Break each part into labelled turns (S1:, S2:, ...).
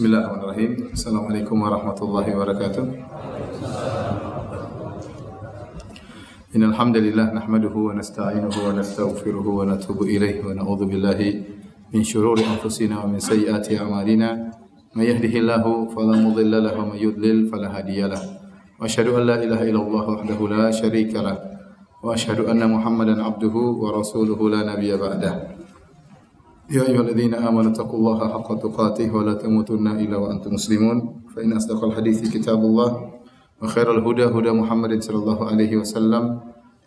S1: بسم الله الرحمن الرحيم السلام عليكم ورحمة الله وبركاته إن الحمد لله نحمده ونستعينه ونستغفره ونتوب إليه ونعوذ بالله من شرور أنفسنا ومن سيئات أعمالنا من يهده الله فلا مضل له ومن يضلل فلا هادي له وأشهد أن لا إله إلا الله وحده لا شريك له وأشهد أن محمدا عبده ورسوله لا نبي بعده يا أيها الذين آمنوا اتقوا الله حق تقاته ولا تموتن إلا وأنتم مسلمون فإن أصدق الحديث كتاب الله وخير الهدى هدى محمد صلى الله عليه وسلم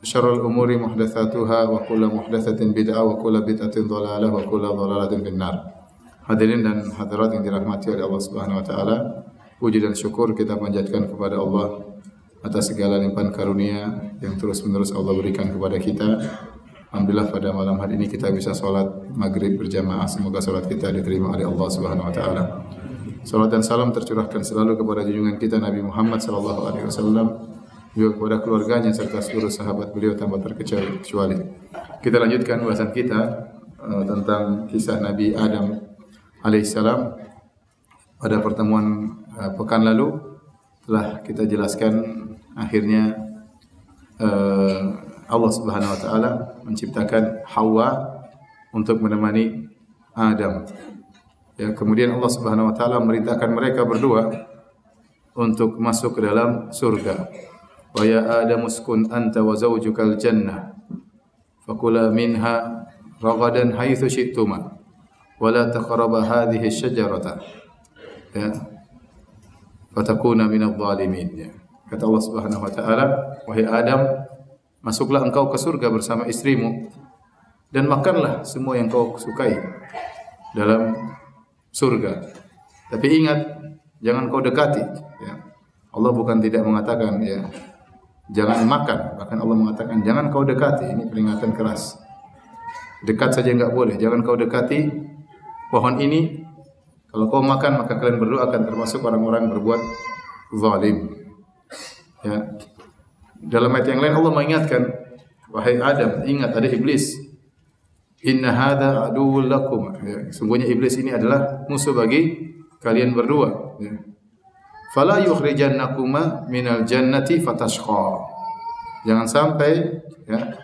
S1: وشر الأمور محدثاتها وكل محدثة بدعة وكل بدعة ضلالة وكل ضلالة في النار Hadirin dan hadirat yang dirahmati oleh Allah Subhanahu wa taala, puji dan syukur kita panjatkan kepada Allah atas segala limpahan karunia yang terus-menerus Allah berikan kepada kita Alhamdulillah pada malam hari ini kita bisa sholat maghrib berjamaah. Semoga sholat kita diterima oleh Allah Subhanahu Wa Taala. Salat dan salam tercurahkan selalu kepada junjungan kita Nabi Muhammad Sallallahu Alaihi Wasallam juga kepada keluarganya serta seluruh sahabat beliau tanpa terkecuali. Kita lanjutkan bahasan kita uh, tentang kisah Nabi Adam alaihissalam pada pertemuan uh, pekan lalu telah kita jelaskan akhirnya uh, Allah Subhanahu wa taala menciptakan Hawa untuk menemani Adam. Ya, kemudian Allah Subhanahu wa taala merintahkan mereka berdua untuk masuk ke dalam surga. Wa ya Adam uskun anta wa zawjukal jannah. Fakula minha ragadan haitsu syi'tuma wa la taqraba hadhihi asy-syajarata. Ya. Fatakuna minadh dhalimin. Ya. Kata Allah Subhanahu wa taala, wahai Adam, Masuklah engkau ke surga bersama istrimu dan makanlah semua yang kau sukai dalam surga. Tapi ingat, jangan kau dekati. Ya. Allah bukan tidak mengatakan ya jangan makan, bahkan Allah mengatakan jangan kau dekati. Ini peringatan keras. Dekat saja enggak boleh. Jangan kau dekati pohon ini. Kalau kau makan maka kalian berdua akan termasuk orang-orang berbuat zalim. Ya. Dalam ayat yang lain Allah mengingatkan, wahai Adam, ingat ada iblis. Inna hadza aduwwul lakum. Ya, sungguhnya iblis ini adalah musuh bagi kalian berdua. Ya. Fala yukhrijannakuma minal jannati fatashqa. Jangan sampai ya,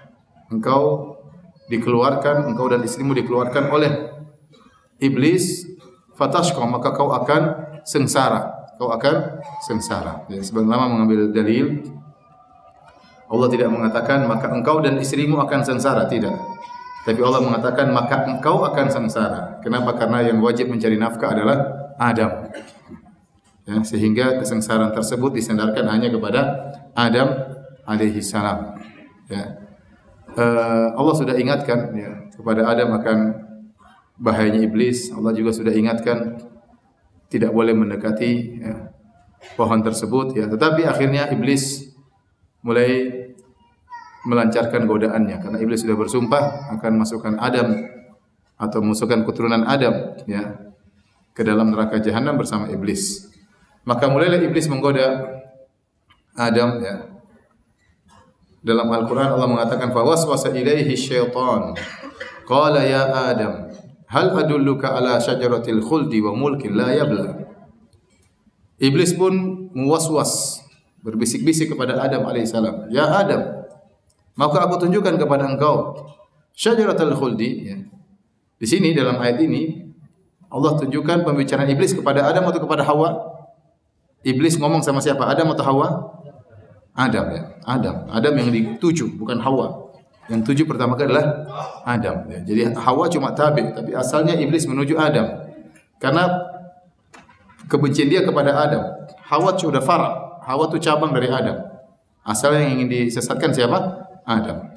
S1: engkau dikeluarkan, engkau dan istrimu dikeluarkan oleh iblis fatashqa, maka kau akan sengsara. Kau akan sengsara. Ya, sebenarnya mengambil dalil Allah tidak mengatakan maka engkau dan istrimu akan sengsara, tidak. Tapi Allah mengatakan maka engkau akan sengsara. Kenapa? Karena yang wajib mencari nafkah adalah Adam. Ya, sehingga kesengsaraan tersebut disandarkan hanya kepada Adam alaihi salam. Ya. Uh, Allah sudah ingatkan ya, kepada Adam akan bahayanya iblis. Allah juga sudah ingatkan tidak boleh mendekati ya, pohon tersebut ya. Tetapi akhirnya iblis mulai melancarkan godaannya karena iblis sudah bersumpah akan masukkan Adam atau masukkan keturunan Adam ya ke dalam neraka jahanam bersama iblis. Maka mulailah iblis menggoda Adam ya. Dalam Al-Qur'an Allah mengatakan fawaswasa ilaihi syaitan qala ya Adam hal adulluka ala syajaratil khuldi wa mulkin la yabla. Iblis pun muwaswas berbisik-bisik kepada Adam alaihissalam. Ya Adam, maka aku tunjukkan kepada engkau syajaratul khuldi. Ya. Di sini dalam ayat ini Allah tunjukkan pembicaraan iblis kepada Adam atau kepada Hawa. Iblis ngomong sama siapa? Adam atau Hawa? Adam ya. Adam. Adam yang dituju, bukan Hawa. Yang tujuh pertama kali adalah Adam. Ya. Jadi Hawa cuma tabi, tapi asalnya iblis menuju Adam. Karena kebencian dia kepada Adam. Hawa sudah farah. Hawa itu cabang dari Adam. Asal yang ingin disesatkan siapa? Adam.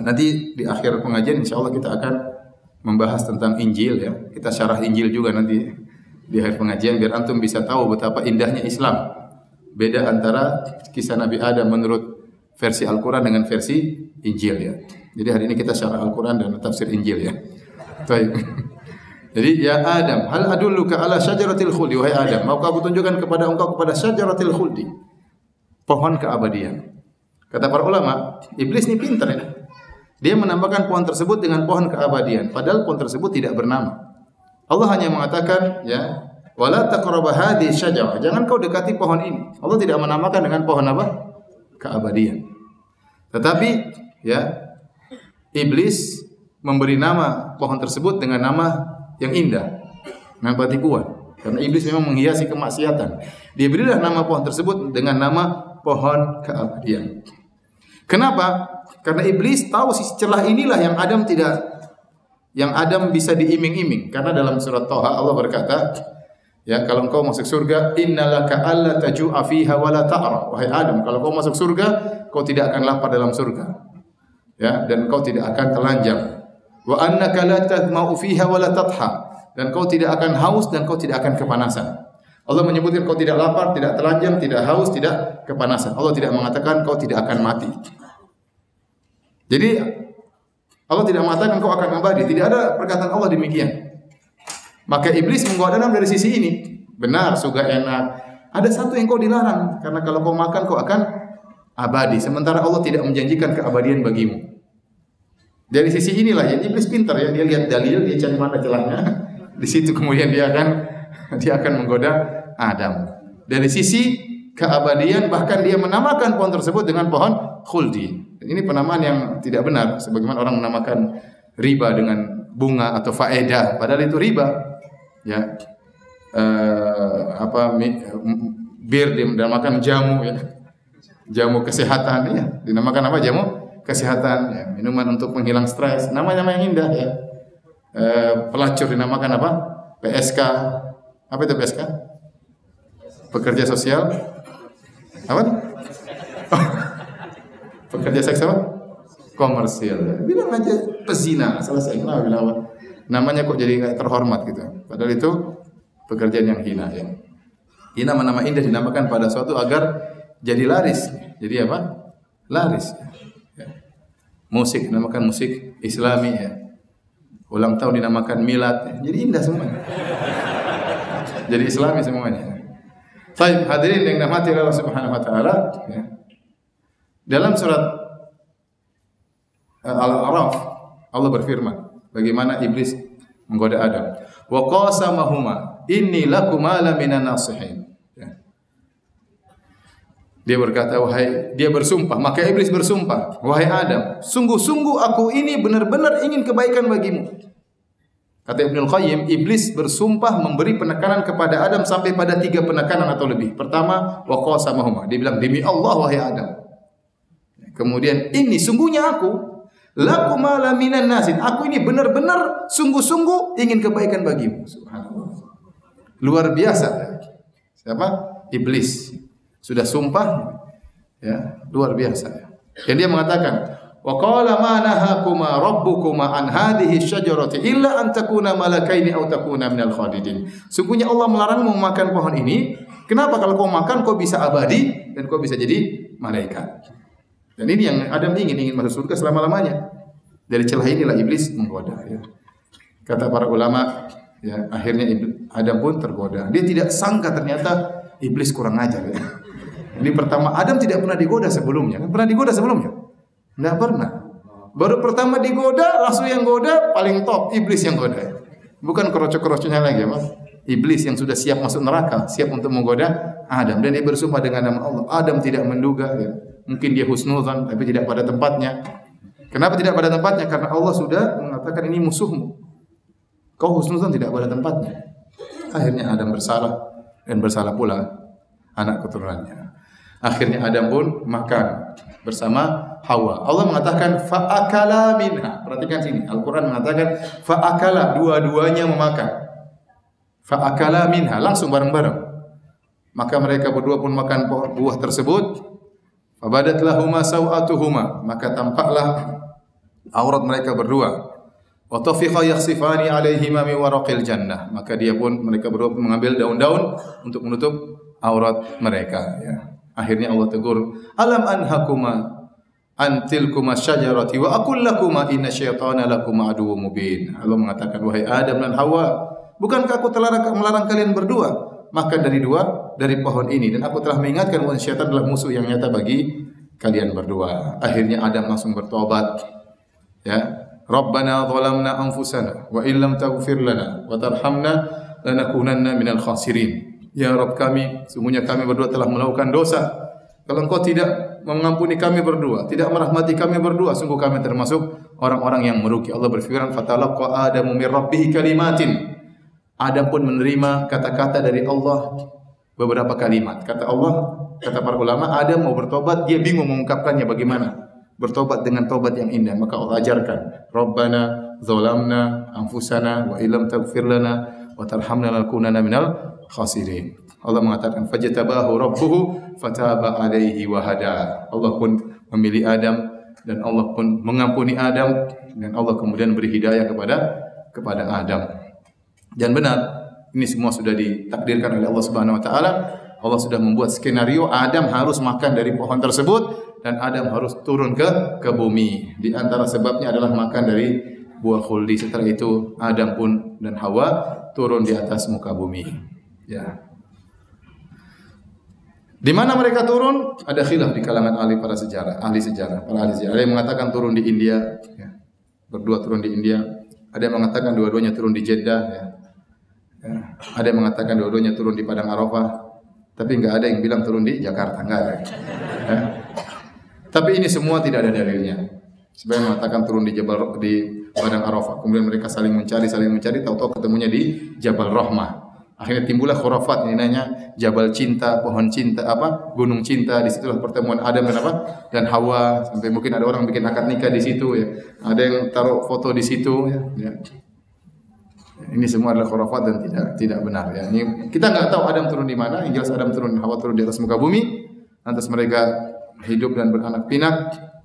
S1: Nanti di akhir pengajian insya Allah kita akan membahas tentang Injil ya. Kita syarah Injil juga nanti di akhir pengajian biar antum bisa tahu betapa indahnya Islam. Beda antara kisah Nabi Adam menurut versi Al-Quran dengan versi Injil ya. Jadi hari ini kita syarah Al-Quran dan tafsir Injil ya. Baik. Jadi ya Adam, hal adulluka ala syajaratil khuldi wahai Adam, mau aku tunjukkan kepada engkau kepada syajaratil khuldi. Pohon keabadian. Kata para ulama, iblis ini pintar ya. Dia menambahkan pohon tersebut dengan pohon keabadian, padahal pohon tersebut tidak bernama. Allah hanya mengatakan ya, wala taqrabu hadhihi. Jangan kau dekati pohon ini. Allah tidak menamakan dengan pohon apa? Keabadian. Tetapi ya iblis memberi nama pohon tersebut dengan nama yang indah, berarti kuat. Karena iblis memang menghiasi kemaksiatan. Dia berilah nama pohon tersebut dengan nama pohon keabadian. Kenapa? Karena iblis tahu sisi celah inilah yang Adam tidak yang Adam bisa diiming-iming. Karena dalam surat Toha Allah berkata, Ya, kalau engkau masuk surga, innalaka alla taju'a fiha wa la ta'ra. Wahai Adam, kalau kau masuk surga, kau tidak akan lapar dalam surga. Ya, dan kau tidak akan telanjang. Wa annaka la tadma'u fiha wa la. Dan kau tidak akan haus dan kau tidak akan kepanasan. Allah menyebutkan kau tidak lapar, tidak telanjang, tidak haus, tidak kepanasan. Allah tidak mengatakan kau tidak akan mati. Jadi Allah tidak mengatakan kau akan abadi. Tidak ada perkataan Allah demikian. Maka iblis menggoda dari sisi ini. Benar, surga enak. Ada satu yang kau dilarang karena kalau kau makan kau akan abadi. Sementara Allah tidak menjanjikan keabadian bagimu. Dari sisi inilah ya iblis pintar ya dia lihat dalil dia cari mana celahnya. Di situ kemudian dia akan dia akan menggoda Adam. Dari sisi keabadian bahkan dia menamakan pohon tersebut dengan pohon khuldi. Ini penamaan yang tidak benar sebagaimana orang menamakan riba dengan bunga atau faedah. Padahal itu riba. Ya. Uh, apa bir dinamakan jamu ya. Jamu kesehatan ya dinamakan apa? Jamu kesehatan ya. Minuman untuk menghilang stres. Namanya nama yang indah ya. Uh, pelacur dinamakan apa? PSK apa itu PSK pekerja sosial. Apa? oh, pekerja seks apa komersil bilang aja pezina selesai kenapa bilang apa namanya kok jadi kayak terhormat gitu. Padahal itu pekerjaan yang hina ya. Ini nama-nama indah dinamakan pada suatu agar jadi laris. Jadi apa? Laris. Ya. Musik dinamakan musik Islami ya. Ulang tahun dinamakan milad. Ya. Jadi indah semuanya. jadi Islami semuanya. Baik, hadirin yang dirahmati Allah Subhanahu wa taala ya. Dalam surat uh, Al-A'raf Allah berfirman Bagaimana iblis menggoda Adam. Wa qasamahuma inni lakuma la minan nasihin. Ya. Dia berkata, wahai dia bersumpah, maka iblis bersumpah, wahai Adam, sungguh-sungguh aku ini benar-benar ingin kebaikan bagimu. Kata Ibnu Qayyim, iblis bersumpah memberi penekanan kepada Adam sampai pada tiga penekanan atau lebih. Pertama, wa qasamahuma. Dia bilang, demi Allah wahai Adam. Kemudian, ini sungguhnya aku Laku malam minan nasin. Aku ini benar-benar sungguh-sungguh ingin kebaikan bagimu. Subhanallah. Luar biasa. Siapa? Iblis. Sudah sumpah. Ya, luar biasa. Dan dia mengatakan, Wa qala ma nahakuma rabbukuma an hadhihi syajarati illa an takuna malakaini aw takuna minal khalidin. Sungguhnya Allah melarangmu memakan pohon ini. Kenapa kalau kau makan kau bisa abadi dan kau bisa jadi malaikat? Dan ini yang Adam ingin, ingin masuk surga selama-lamanya. Dari celah inilah iblis menggoda. Ya. Kata para ulama, ya akhirnya Adam pun tergoda. Dia tidak sangka ternyata iblis kurang ajar. Ya. Ini pertama, Adam tidak pernah digoda sebelumnya. Kan pernah digoda sebelumnya? Tidak pernah. Baru pertama digoda, langsung yang goda paling top iblis yang goda. Bukan kerocok-kerocoknya lagi, mas. Iblis yang sudah siap masuk neraka, siap untuk menggoda Adam dan dia bersumpah dengan nama Allah. Adam tidak menduga ya. Mungkin dia husnuzan tapi tidak pada tempatnya. Kenapa tidak pada tempatnya? Karena Allah sudah mengatakan ini musuhmu. Kau husnuzan tidak pada tempatnya. Akhirnya Adam bersalah dan bersalah pula anak keturunannya. Akhirnya Adam pun makan bersama Hawa. Allah mengatakan fa'akala minha. Perhatikan sini. Al-Quran mengatakan fa'akala. Dua-duanya memakan. Fa'akala minha. Langsung bareng-bareng. Maka mereka berdua pun makan buah tersebut Fabadat lahuma sawatuhuma, maka tampaklah aurat mereka berdua. Wa tafiqa yakhsifani alaihima min waraqil jannah. Maka dia pun mereka berdua mengambil daun-daun untuk menutup aurat mereka ya. Akhirnya Allah tegur, "Alam anhakuma antilkuma syajarati wa aqul lakuma inna syaitana lakum aduwwum mubin." Allah mengatakan, "Wahai Adam dan Hawa, bukankah aku telah melarang kalian berdua makan dari dua dari pohon ini dan aku telah mengingatkan bahwa syaitan adalah musuh yang nyata bagi kalian berdua. Akhirnya Adam langsung bertobat. Ya. Rabbana zalamna anfusana wa illam taghfir lana wa tarhamna lanakunanna minal khasirin. Ya Rabb kami, sungguhnya kami berdua telah melakukan dosa. Kalau engkau tidak mengampuni kami berdua, tidak merahmati kami berdua, sungguh kami termasuk orang-orang yang merugi. Allah berfirman, "Fatalaqqa Adamu min rabbih kalimatin." Adam pun menerima kata-kata dari Allah beberapa kalimat. Kata Allah, kata para ulama, Adam mau bertobat, dia bingung mengungkapkannya bagaimana. Bertobat dengan tobat yang indah, maka Allah ajarkan, "Rabbana zalamna anfusana wa illam taghfir lana wa tarhamna lanakunanna minal khasirin. Allah mengatakan fajtabahu rabbuhu fataba alaihi wa hada. Allah pun memilih Adam dan Allah pun mengampuni Adam dan Allah kemudian beri hidayah kepada kepada Adam. Dan benar, ini semua sudah ditakdirkan oleh Allah Subhanahu wa taala. Allah sudah membuat skenario Adam harus makan dari pohon tersebut dan Adam harus turun ke ke bumi. Di antara sebabnya adalah makan dari buah khuldi. Setelah itu Adam pun dan Hawa turun di atas muka bumi. Ya. Di mana mereka turun? Ada khilaf di kalangan ahli para sejarah, ahli sejarah, para ahli sejarah. Ada yang mengatakan turun di India, ya. berdua turun di India. Ada yang mengatakan dua-duanya turun di Jeddah. Ya. Ada yang mengatakan dua-duanya turun di Padang Arafah. Tapi nggak ada yang bilang turun di Jakarta, nggak ada. Ya. Tapi ini semua tidak ada dalilnya. Sebenarnya mengatakan turun di Jabal di padang Arafah. Kemudian mereka saling mencari, saling mencari, tahu-tahu ketemunya di Jabal Rahmah. Akhirnya timbullah khurafat ini nanya Jabal Cinta, pohon cinta, apa? Gunung Cinta. Di situlah pertemuan Adam dan apa? Dan Hawa. Sampai mungkin ada orang bikin akad nikah di situ ya. Ada yang taruh foto di situ ya. ya. Ini semua adalah khurafat dan tidak tidak benar ya. Ini kita nggak tahu Adam turun di mana. Yang jelas Adam turun, Hawa turun di atas muka bumi. Lantas mereka hidup dan beranak pinak.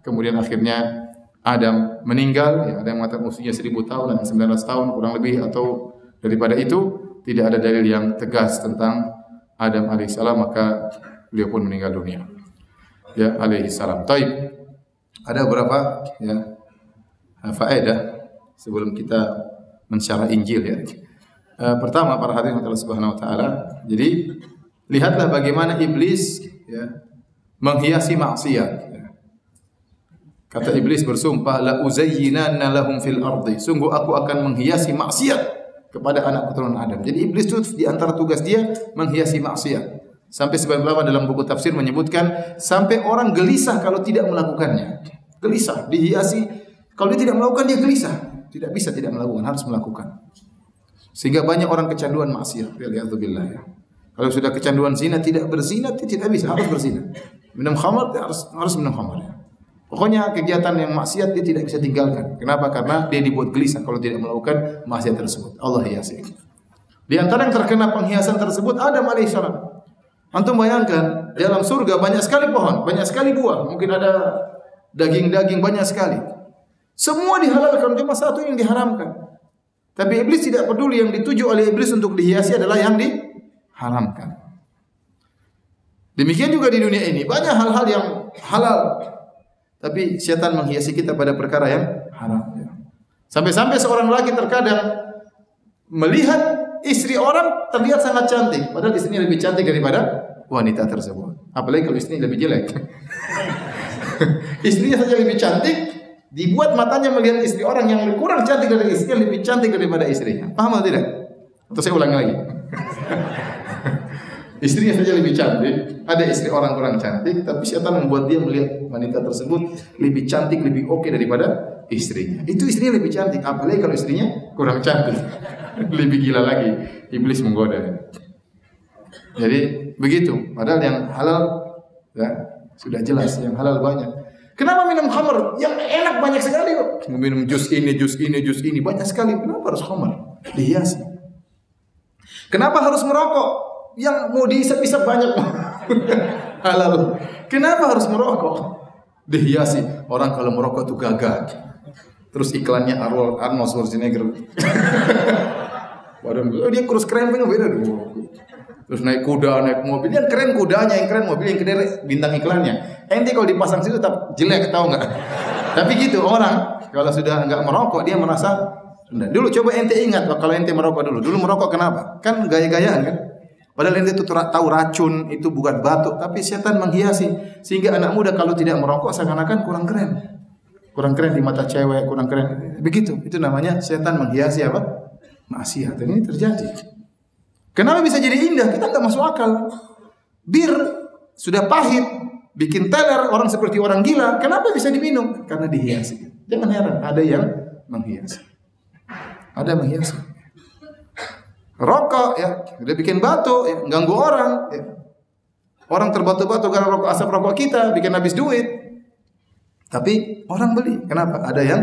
S1: Kemudian akhirnya Adam meninggal, ya, ada yang mengatakan usianya 1000 tahun dan 19 tahun kurang lebih atau daripada itu tidak ada dalil yang tegas tentang Adam alaihissalam maka beliau pun meninggal dunia. Ya alaihissalam. Taib. Ada beberapa ya faedah sebelum kita mensyarah Injil ya. Uh, pertama para hadirin Allah Subhanahu wa taala. Jadi lihatlah bagaimana iblis ya menghiasi maksiat. Kata iblis bersumpah la uzayyinanna lahum fil ardi. Sungguh aku akan menghiasi maksiat kepada anak keturunan Adam. Jadi iblis itu di antara tugas dia menghiasi maksiat. Sampai sebagian ulama dalam buku tafsir menyebutkan sampai orang gelisah kalau tidak melakukannya. Gelisah, dihiasi. Kalau dia tidak melakukan dia gelisah. Tidak bisa tidak melakukan, harus melakukan. Sehingga banyak orang kecanduan maksiat. Waliyadzubillah ya. Kalau sudah kecanduan zina tidak berzina tidak bisa, harus berzina. Minum khamar harus harus minum khamar ya. Pokoknya kegiatan yang maksiat dia tidak bisa tinggalkan. Kenapa? Karena dia dibuat gelisah kalau tidak melakukan maksiat tersebut. Allah hiasi. Di antara yang terkena penghiasan tersebut Adam alaihissalam. Antum bayangkan dalam surga banyak sekali pohon, banyak sekali buah, mungkin ada daging-daging banyak sekali. Semua dihalalkan, cuma satu yang diharamkan. Tapi iblis tidak peduli yang dituju oleh iblis untuk dihiasi adalah yang diharamkan. Demikian juga di dunia ini banyak hal-hal yang halal tapi setan menghiasi kita pada perkara yang haram. Sampai-sampai seorang laki terkadang melihat istri orang terlihat sangat cantik, padahal istrinya lebih cantik daripada wanita tersebut. Apalagi kalau istrinya lebih jelek. istrinya saja lebih cantik, dibuat matanya melihat istri orang yang kurang cantik dari istrinya lebih cantik daripada istrinya. Paham atau tidak? Atau saya ulangi lagi. Istrinya saja lebih cantik. Ada istri orang kurang cantik, tapi setan membuat dia melihat wanita tersebut lebih cantik, lebih oke okay daripada istrinya. Itu istrinya lebih cantik, apalagi kalau istrinya kurang cantik. lebih gila lagi, iblis menggoda. Jadi begitu. Padahal yang halal ya, sudah jelas, yang halal banyak. Kenapa minum khamar? Yang enak banyak sekali kok. Minum jus ini, jus ini, jus ini banyak sekali. Kenapa harus khamar? Dihiasi. Kenapa harus merokok? yang mau diisap-isap banyak halal. Kenapa harus merokok? Dihiasi. Orang kalau merokok itu gagah. Terus iklannya Arnold, Schwarzenegger. Badan oh, dia kurus krempeng beda dulu. Terus naik kuda, naik mobil. Yang keren kudanya, yang keren mobil, yang keren bintang iklannya. Ente kalau dipasang situ tetap jelek, tahu nggak? Tapi gitu orang kalau sudah nggak merokok dia merasa rendah. Dulu coba ente ingat kalau ente merokok dulu. Dulu merokok kenapa? Kan gaya-gayaan kan? Padahal ente itu tahu racun itu bukan batuk, tapi setan menghiasi sehingga anak muda kalau tidak merokok seakan-akan kurang keren. Kurang keren di mata cewek, kurang keren. Begitu. Itu namanya setan menghiasi apa? Maksiat. Ini terjadi. Kenapa bisa jadi indah? Kita nggak masuk akal. Bir sudah pahit, bikin teler orang seperti orang gila. Kenapa bisa diminum? Karena dihiasi. Jangan heran, ada yang menghiasi. Ada yang menghiasi. Rokok ya, udah bikin batu, ya, ganggu orang. Ya. Orang terbatu-batu karena rokok asap rokok kita, bikin habis duit. Tapi orang beli. Kenapa? Ada yang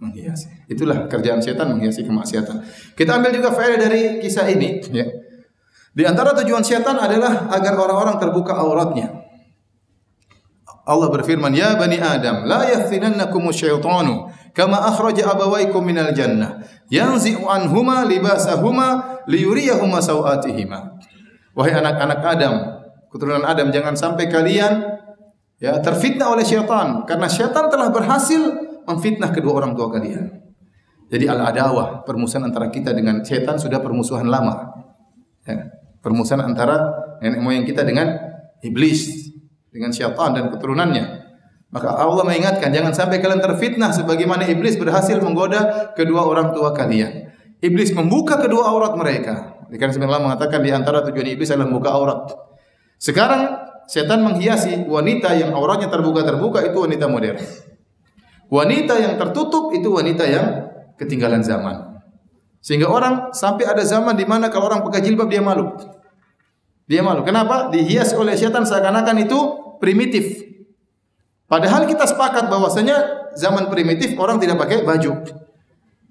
S1: menghiasi. Itulah kerjaan setan menghiasi kemaksiatan. Kita ambil juga faedah dari kisah ini. Ya. Di antara tujuan setan adalah agar orang-orang terbuka auratnya. Allah berfirman, "Ya bani Adam, la yaftinannakum syaitanu kama akhraja abawaykum minal jannah, yanzi'u anhuma libasahuma liyuriyahuma sawatihima." Wahai anak-anak Adam, keturunan Adam, jangan sampai kalian ya terfitnah oleh syaitan karena syaitan telah berhasil memfitnah kedua orang tua kalian. Jadi al-adawah, permusuhan antara kita dengan syaitan sudah permusuhan lama. Ya permusuhan antara nenek moyang kita dengan iblis, dengan syaitan dan keturunannya. Maka Allah mengingatkan jangan sampai kalian terfitnah sebagaimana iblis berhasil menggoda kedua orang tua kalian. Iblis membuka kedua aurat mereka. Karena sebenarnya mengatakan di antara tujuan iblis adalah membuka aurat. Sekarang setan menghiasi wanita yang auratnya terbuka-terbuka itu wanita modern. Wanita yang tertutup itu wanita yang ketinggalan zaman. Sehingga orang sampai ada zaman di mana kalau orang pakai jilbab dia malu. Dia malu. Kenapa? Dihias oleh setan seakan-akan itu primitif. Padahal kita sepakat bahwasanya zaman primitif orang tidak pakai baju.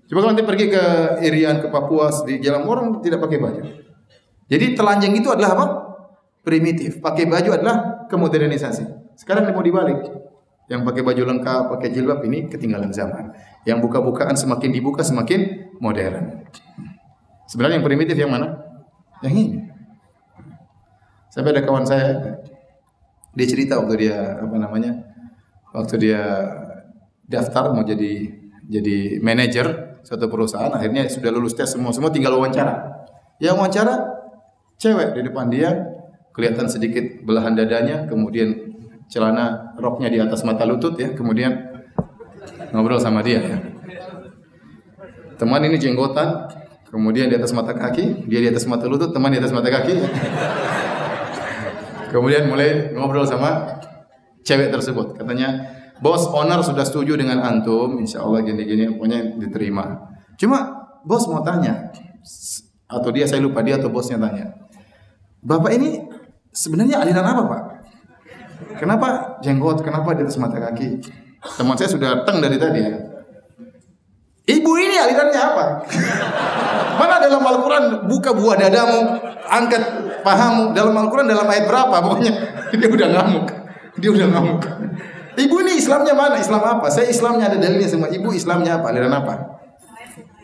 S1: Coba kalau nanti pergi ke Irian, ke Papua, di jalan orang tidak pakai baju. Jadi telanjang itu adalah apa? Primitif. Pakai baju adalah kemodernisasi. Sekarang mau dibalik. Yang pakai baju lengkap, pakai jilbab ini ketinggalan zaman. Yang buka-bukaan semakin dibuka semakin modern. Sebenarnya yang primitif yang mana? Yang ini. Sampai ada kawan saya dia cerita waktu dia apa namanya? Waktu dia daftar mau jadi jadi manajer suatu perusahaan akhirnya sudah lulus tes semua semua tinggal wawancara. Yang wawancara cewek di depan dia kelihatan sedikit belahan dadanya kemudian celana roknya di atas mata lutut ya, kemudian ngobrol sama dia ya. Teman ini jenggotan, kemudian di atas mata kaki, dia di atas mata lutut, teman di atas mata kaki. Kemudian mulai ngobrol sama cewek tersebut. Katanya, bos owner sudah setuju dengan antum, insya Allah gini-gini, pokoknya diterima. Cuma bos mau tanya, atau dia saya lupa dia atau bosnya tanya, bapak ini sebenarnya aliran apa pak? Kenapa jenggot? Kenapa di atas mata kaki? Teman saya sudah datang dari tadi ya. Ibu ini alirannya apa? Mana dalam Al-Quran buka buah dadamu, angkat pahamu. Dalam Al-Quran dalam ayat berapa? Pokoknya dia udah ngamuk. Dia udah ngamuk. Ibu ini Islamnya mana? Islam apa? Saya Islamnya ada dalilnya semua. Ibu Islamnya apa? Aliran apa?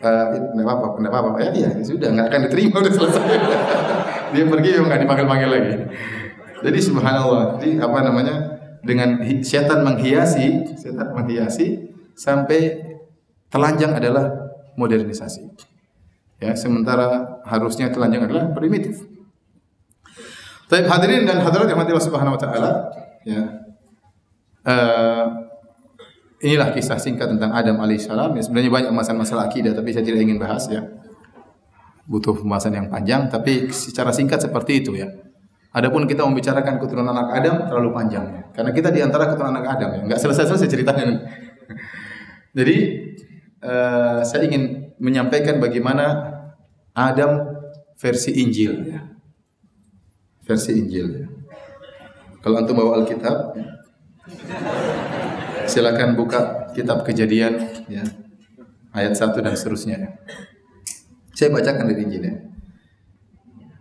S1: Uh, apa? Pendapat apa? Ya, iya, sudah nggak akan diterima udah selesai. dia pergi nggak dipanggil-panggil lagi. Jadi subhanallah. Jadi apa namanya? Dengan setan menghiasi, setan menghiasi sampai telanjang adalah modernisasi. Ya, sementara harusnya telanjang adalah primitif. Tapi hadirin dan hadirat yang Allah Subhanahu wa taala, ya. Uh, inilah kisah singkat tentang Adam alaihissalam. Ya, sebenarnya banyak masalah-masalah akidah tapi saya tidak ingin bahas ya. Butuh pembahasan yang panjang tapi secara singkat seperti itu ya. Adapun kita membicarakan keturunan anak Adam terlalu panjang ya. Karena kita di antara keturunan anak Adam ya. Enggak selesai-selesai ceritanya. Jadi uh, saya ingin menyampaikan bagaimana Adam versi Injil ya. Versi Injil ya. Kalau antum bawa Alkitab silakan buka kitab Kejadian ya. Ayat 1 dan seterusnya ya. Saya bacakan dari Injil ya.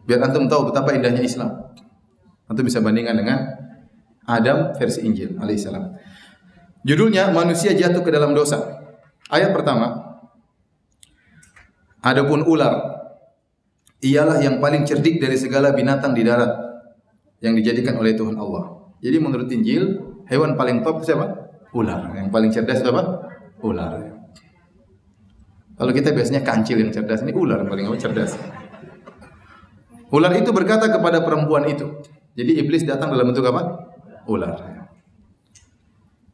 S1: Biar antum tahu betapa indahnya Islam. Atau bisa bandingkan dengan Adam versi Injil alaihissalam. Judulnya manusia jatuh ke dalam dosa. Ayat pertama. Adapun ular ialah yang paling cerdik dari segala binatang di darat yang dijadikan oleh Tuhan Allah. Jadi menurut Injil, hewan paling top siapa? Ular. Yang paling cerdas siapa? Ular. Kalau kita biasanya kancil yang cerdas, ini ular yang paling cerdas. Ular itu berkata kepada perempuan itu, jadi iblis datang dalam bentuk apa? Ular.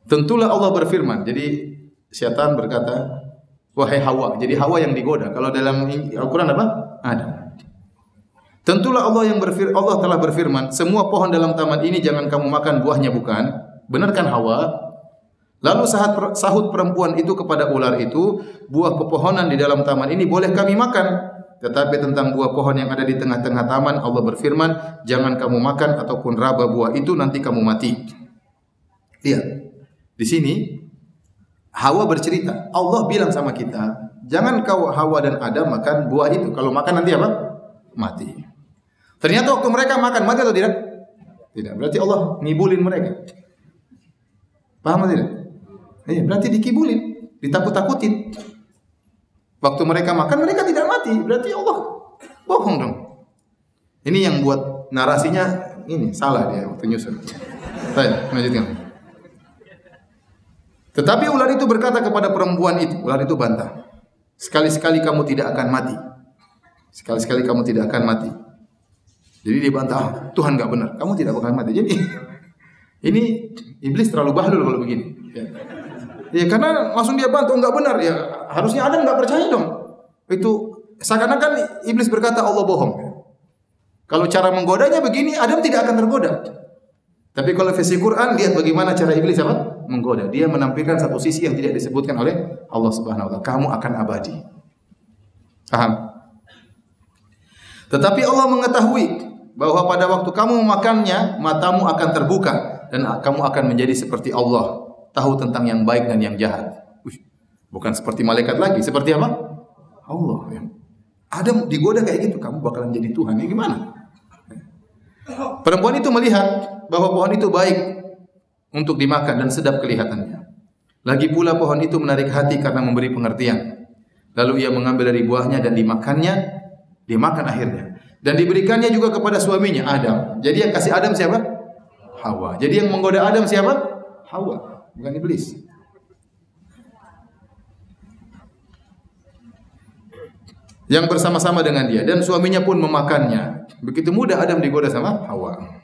S1: Tentulah Allah berfirman. Jadi setan berkata, "Wahai Hawa." Jadi Hawa yang digoda. Kalau dalam Al-Qur'an apa? Adam. Tentulah Allah yang berfir Allah telah berfirman, semua pohon dalam taman ini jangan kamu makan buahnya bukan? Benarkan Hawa? Lalu sahut perempuan itu kepada ular itu, buah pepohonan di dalam taman ini boleh kami makan. Tetapi tentang buah pohon yang ada di tengah-tengah taman, Allah berfirman, jangan kamu makan ataupun raba buah itu nanti kamu mati. Lihat, di sini Hawa bercerita, Allah bilang sama kita, jangan kau Hawa dan Adam makan buah itu. Kalau makan nanti apa? Mati. Ternyata waktu mereka makan mati atau tidak? Tidak. Berarti Allah ngibulin mereka. Paham tidak? Iya, berarti dikibulin, ditakut-takutin. Waktu mereka makan mereka tidak mati, berarti Allah bohong dong. Ini yang buat narasinya ini salah dia waktu nyusun. Baik, lanjutkan. Tetapi ular itu berkata kepada perempuan itu, ular itu bantah. Sekali-sekali kamu tidak akan mati. Sekali-sekali kamu tidak akan mati. Jadi dia bantah, ah, Tuhan nggak benar, kamu tidak bakal mati. Jadi ini iblis terlalu bahlul kalau begini. Ya. ya karena langsung dia bantah nggak benar ya harusnya Adam nggak percaya dong. Itu seakan-akan iblis berkata Allah bohong. Kalau cara menggodanya begini Adam tidak akan tergoda. Tapi kalau versi Quran lihat bagaimana cara iblis apa? Menggoda. Dia menampilkan satu sisi yang tidak disebutkan oleh Allah Subhanahu wa taala. Kamu akan abadi. Paham? Tetapi Allah mengetahui bahwa pada waktu kamu memakannya, matamu akan terbuka dan kamu akan menjadi seperti Allah, tahu tentang yang baik dan yang jahat. Bukan seperti malaikat lagi, seperti apa? Allah. Ya. Adam digoda kayak gitu, kamu bakalan jadi Tuhan. Ya gimana? Perempuan itu melihat bahwa pohon itu baik untuk dimakan dan sedap kelihatannya. Lagi pula pohon itu menarik hati karena memberi pengertian. Lalu ia mengambil dari buahnya dan dimakannya, dimakan akhirnya. Dan diberikannya juga kepada suaminya Adam. Jadi yang kasih Adam siapa? Hawa. Jadi yang menggoda Adam siapa? Hawa, bukan iblis. Yang bersama-sama dengan dia dan suaminya pun memakannya. Begitu mudah Adam digoda sama Hawa.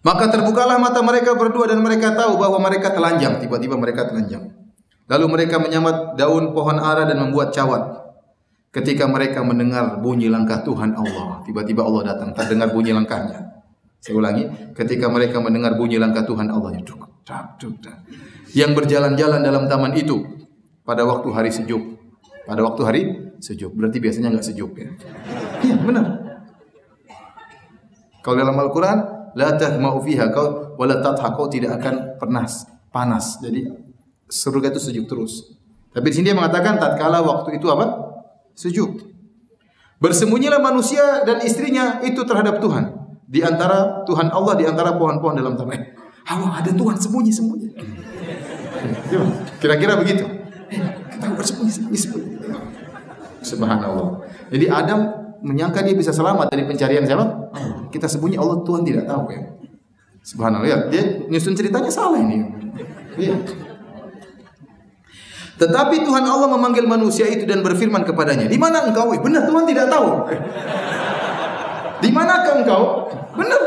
S1: Maka terbukalah mata mereka berdua dan mereka tahu bahwa mereka telanjang. Tiba-tiba mereka telanjang. Lalu mereka menyamat daun pohon ara dan membuat cawat. Ketika mereka mendengar bunyi langkah Tuhan Allah, tiba-tiba Allah datang, terdengar bunyi langkahnya. Saya ulangi, ketika mereka mendengar bunyi langkah Tuhan Allah, yang berjalan-jalan dalam taman itu pada waktu hari sejuk, pada waktu hari sejuk, berarti biasanya nggak sejuk ya. Iya benar. Kalau dalam Al-Quran, la tahma'u fiha kau wala kau tidak akan pernah panas. Jadi surga itu sejuk terus. Tapi di sini dia mengatakan tatkala waktu itu apa? Sujud. Bersembunyilah manusia dan istrinya itu terhadap Tuhan. Di antara Tuhan Allah di antara pohon-pohon dalam taman. Hawa ada Tuhan sembunyi-sembunyi. Kira-kira begitu. Kita bersembunyi-sembunyi. Subhanallah. Jadi Adam menyangka dia bisa selamat dari pencarian siapa? Kita sembunyi Allah Tuhan tidak tahu ya. Subhanallah. Ya, dia nyusun ceritanya salah ini. Iya. Tetapi Tuhan Allah memanggil manusia itu dan berfirman kepadanya, "Di mana engkau?" Benar, Tuhan tidak tahu. Di manakah engkau? Benar.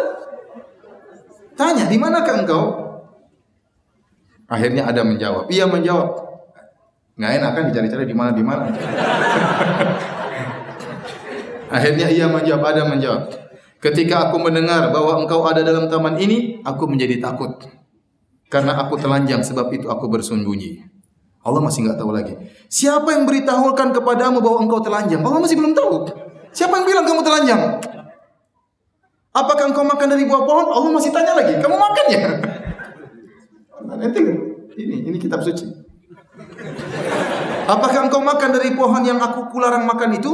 S1: Tanya, di manakah engkau? Akhirnya ada menjawab. Ia menjawab. Nggak enak kan dicari-cari di mana di mana. Akhirnya ia menjawab, ada menjawab. Ketika aku mendengar bahwa engkau ada dalam taman ini, aku menjadi takut. Karena aku telanjang sebab itu aku bersembunyi. Allah masih nggak tahu lagi. Siapa yang beritahukan kepadamu bahwa engkau telanjang? Allah masih belum tahu. Siapa yang bilang kamu telanjang? Apakah engkau makan dari buah pohon? Allah masih tanya lagi. Kamu makan ya? Ini ini kitab suci. Apakah engkau makan dari pohon yang aku kularang makan itu?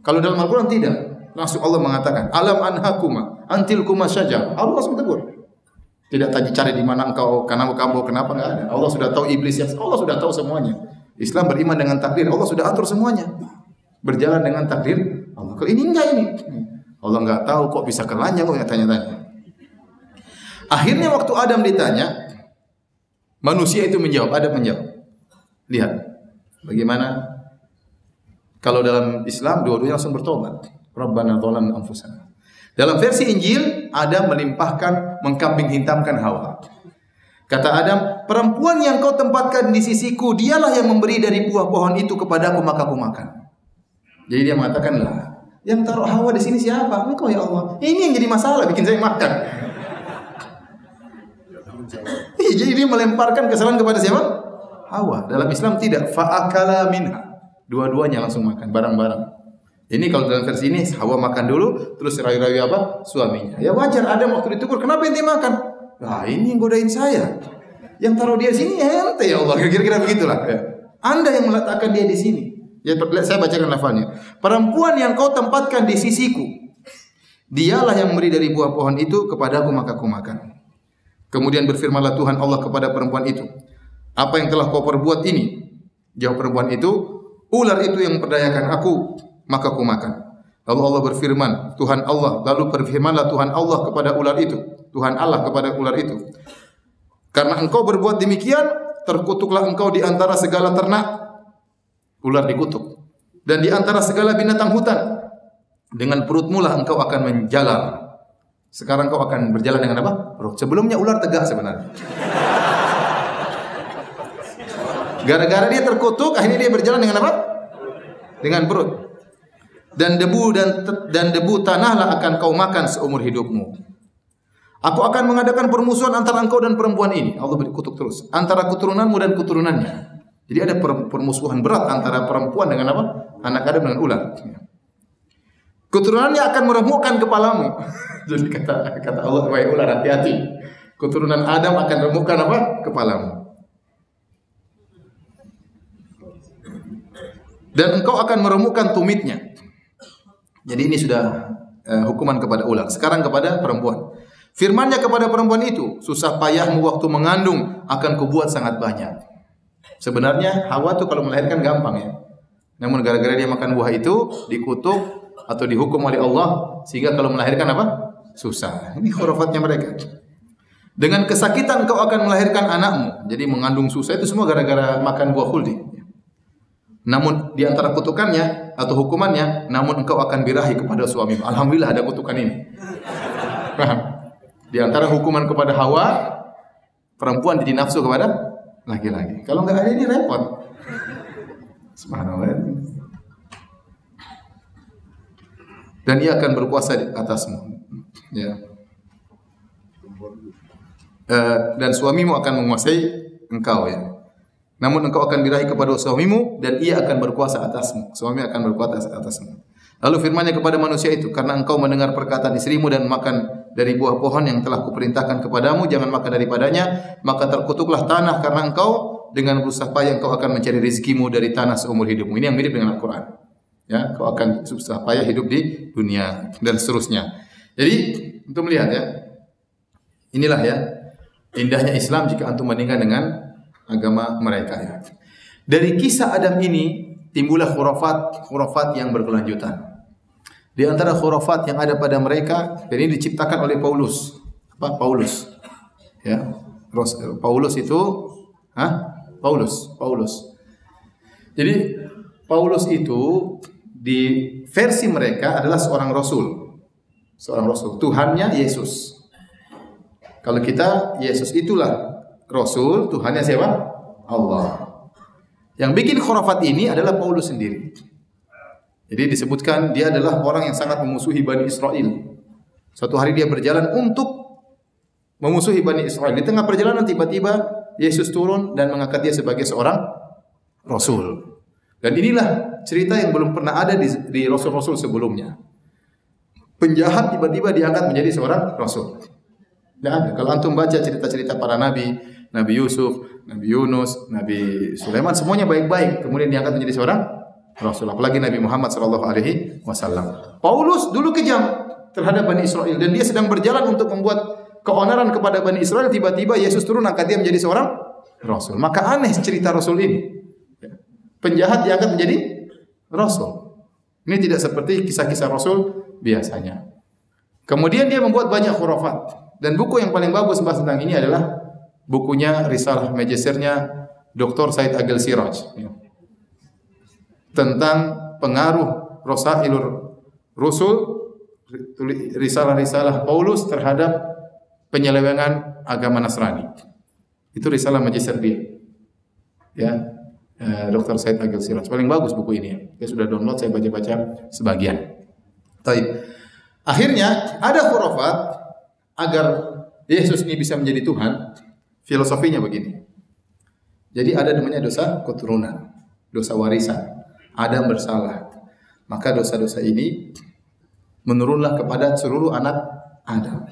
S1: Kalau dalam Al-Quran tidak. Langsung Allah mengatakan, Alam anhakuma, antil kuma saja. Allah langsung tegur. Tidak tanya cari di mana engkau, kenapa kamu, kenapa enggak ada. Allah sudah tahu iblis yang Allah sudah tahu semuanya. Islam beriman dengan takdir, Allah sudah atur semuanya. Berjalan dengan takdir Allah. Kalau ini enggak ini. Allah enggak tahu kok bisa kelanjang kok tanya-tanya. Akhirnya waktu Adam ditanya, manusia itu menjawab, Adam menjawab. Lihat bagaimana kalau dalam Islam dua-duanya langsung bertobat. Rabbana dzalamna anfusana. Dalam versi Injil, Adam melimpahkan, mengkambing hitamkan Hawa. Kata Adam, perempuan yang kau tempatkan di sisiku, dialah yang memberi dari buah pohon itu kepadaku, maka aku makan. Jadi dia mengatakan lah, Yang taruh Hawa di sini siapa? Engkau ya Allah. Ini yang jadi masalah bikin saya makan. Jadi dia melemparkan kesalahan kepada siapa? Hawa. Dalam Islam tidak fa'akala minha. Dua-duanya langsung makan bareng-bareng. Ini kalau dalam versi ini Hawa makan dulu, terus rayu-rayu apa? Suaminya. Ya wajar ada waktu ditegur, kenapa ente makan? Nah ini yang godain saya. Yang taruh dia sini ente ya Allah. Kira-kira begitulah. Ya. Anda yang meletakkan dia di sini. Ya, saya bacakan lafalnya. Perempuan yang kau tempatkan di sisiku, dialah yang memberi dari buah pohon itu kepadaku maka aku makan. Kemudian berfirmanlah Tuhan Allah kepada perempuan itu, apa yang telah kau perbuat ini? Jawab perempuan itu, ular itu yang memperdayakan aku, maka aku makan. Lalu Allah berfirman, Tuhan Allah, lalu berfirmanlah Tuhan Allah kepada ular itu, Tuhan Allah kepada ular itu. Karena engkau berbuat demikian, terkutuklah engkau di antara segala ternak ular dikutuk. Dan di antara segala binatang hutan, dengan perutmu lah engkau akan menjalar. Sekarang kau akan berjalan dengan apa? Perut. Sebelumnya ular tegak sebenarnya. Gara-gara dia terkutuk, akhirnya dia berjalan dengan apa? Dengan perut. Dan debu dan dan debu tanahlah akan kau makan seumur hidupmu. Aku akan mengadakan permusuhan antara engkau dan perempuan ini. Allah berkutuk terus. Antara keturunanmu dan keturunannya. Jadi ada permusuhan berat antara perempuan dengan apa? Anak Adam dengan ular. Keturunannya akan meremukkan kepalamu. Jadi kata kata Allah, wahai ular hati-hati. Keturunan Adam akan remukkan apa? Kepalamu. Dan engkau akan meremukkan tumitnya. Jadi ini sudah uh, hukuman kepada ular. Sekarang kepada perempuan. Firmannya kepada perempuan itu, susah payahmu waktu mengandung akan kubuat sangat banyak. Sebenarnya Hawa tuh kalau melahirkan gampang ya. Namun gara-gara dia makan buah itu dikutuk atau dihukum oleh Allah sehingga kalau melahirkan apa? Susah. Ini khurafatnya mereka. Dengan kesakitan kau akan melahirkan anakmu. Jadi mengandung susah itu semua gara-gara makan buah khuldi. Namun di antara kutukannya atau hukumannya, namun engkau akan birahi kepada suamimu. Alhamdulillah ada kutukan ini. Di antara hukuman kepada Hawa, perempuan jadi nafsu kepada laki-laki. Kalau nggak ada ini repot. Subhanallah. Dan ia akan berkuasa di atasmu. Ya. Uh, dan suamimu akan menguasai engkau ya. Namun engkau akan birahi kepada suamimu dan ia akan berkuasa atasmu. Suami akan berkuasa atasmu. Lalu firmannya kepada manusia itu, karena engkau mendengar perkataan istrimu dan makan dari buah pohon yang telah kuperintahkan kepadamu, jangan makan daripadanya, maka terkutuklah tanah karena engkau dengan berusaha payah engkau akan mencari rezekimu dari tanah seumur hidupmu. Ini yang mirip dengan Al-Quran. Ya, kau akan susah payah hidup di dunia dan seterusnya. Jadi untuk melihat ya, inilah ya indahnya Islam jika antum bandingkan dengan agama mereka ya. Dari kisah Adam ini timbullah khurafat khurafat yang berkelanjutan. Di antara khurafat yang ada pada mereka, ini diciptakan oleh Paulus. Apa? Paulus. Ya. Paulus itu, ha? Paulus, Paulus. Jadi Paulus itu di versi mereka adalah seorang rasul. Seorang rasul. Tuhannya Yesus. Kalau kita Yesus itulah rasul, Tuhannya siapa? Allah. Yang bikin khurafat ini adalah Paulus sendiri. Jadi disebutkan dia adalah orang yang sangat memusuhi Bani Israel. Suatu hari dia berjalan untuk memusuhi Bani Israel. Di tengah perjalanan tiba-tiba Yesus turun dan mengangkat dia sebagai seorang rasul. Dan inilah cerita yang belum pernah ada di, di rasul-rasul sebelumnya. Penjahat tiba-tiba diangkat menjadi seorang rasul. Tidak. Kalau antum baca cerita-cerita para nabi, Nabi Yusuf, Nabi Yunus, Nabi Sulaiman, semuanya baik-baik. Kemudian diangkat menjadi seorang Rasul. Apalagi Nabi Muhammad Shallallahu Alaihi Wasallam. Paulus dulu kejam terhadap Bani Israel dan dia sedang berjalan untuk membuat keonaran kepada Bani Israel. Tiba-tiba Yesus turun angkat dia menjadi seorang Rasul. Maka aneh cerita Rasul ini. Penjahat diangkat menjadi Rasul. Ini tidak seperti kisah-kisah Rasul biasanya. Kemudian dia membuat banyak khurafat. Dan buku yang paling bagus bahas tentang ini adalah bukunya Risalah Magisternya Dr. Said Agil Siraj tentang pengaruh Rosailur Rusul risalah-risalah Paulus terhadap penyelewengan agama Nasrani. Itu risalah magister dia. Ya, eh, Dr. Said Agil Siraj. Paling bagus buku ini. Dia sudah download, saya baca-baca sebagian. Taib. Akhirnya ada khurafat agar Yesus ini bisa menjadi Tuhan. Filosofinya begini. Jadi ada namanya dosa keturunan, dosa warisan. Adam bersalah. Maka dosa-dosa ini menurunlah kepada seluruh anak Adam.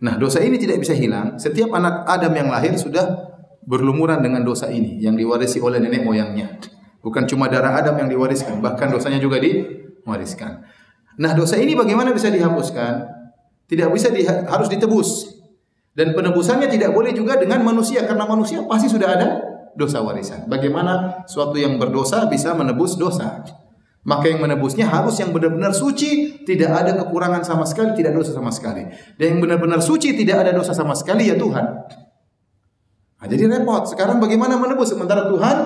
S1: Nah, dosa ini tidak bisa hilang. Setiap anak Adam yang lahir sudah berlumuran dengan dosa ini yang diwarisi oleh nenek moyangnya. Bukan cuma darah Adam yang diwariskan, bahkan dosanya juga diwariskan. Nah, dosa ini bagaimana bisa dihapuskan? Tidak bisa di, harus ditebus. Dan penebusannya tidak boleh juga dengan manusia karena manusia pasti sudah ada dosa warisan. Bagaimana suatu yang berdosa bisa menebus dosa? Maka yang menebusnya harus yang benar-benar suci, tidak ada kekurangan sama sekali, tidak dosa sama sekali. Dan yang benar-benar suci, tidak ada dosa sama sekali ya Tuhan. Nah, jadi repot. Sekarang bagaimana menebus sementara Tuhan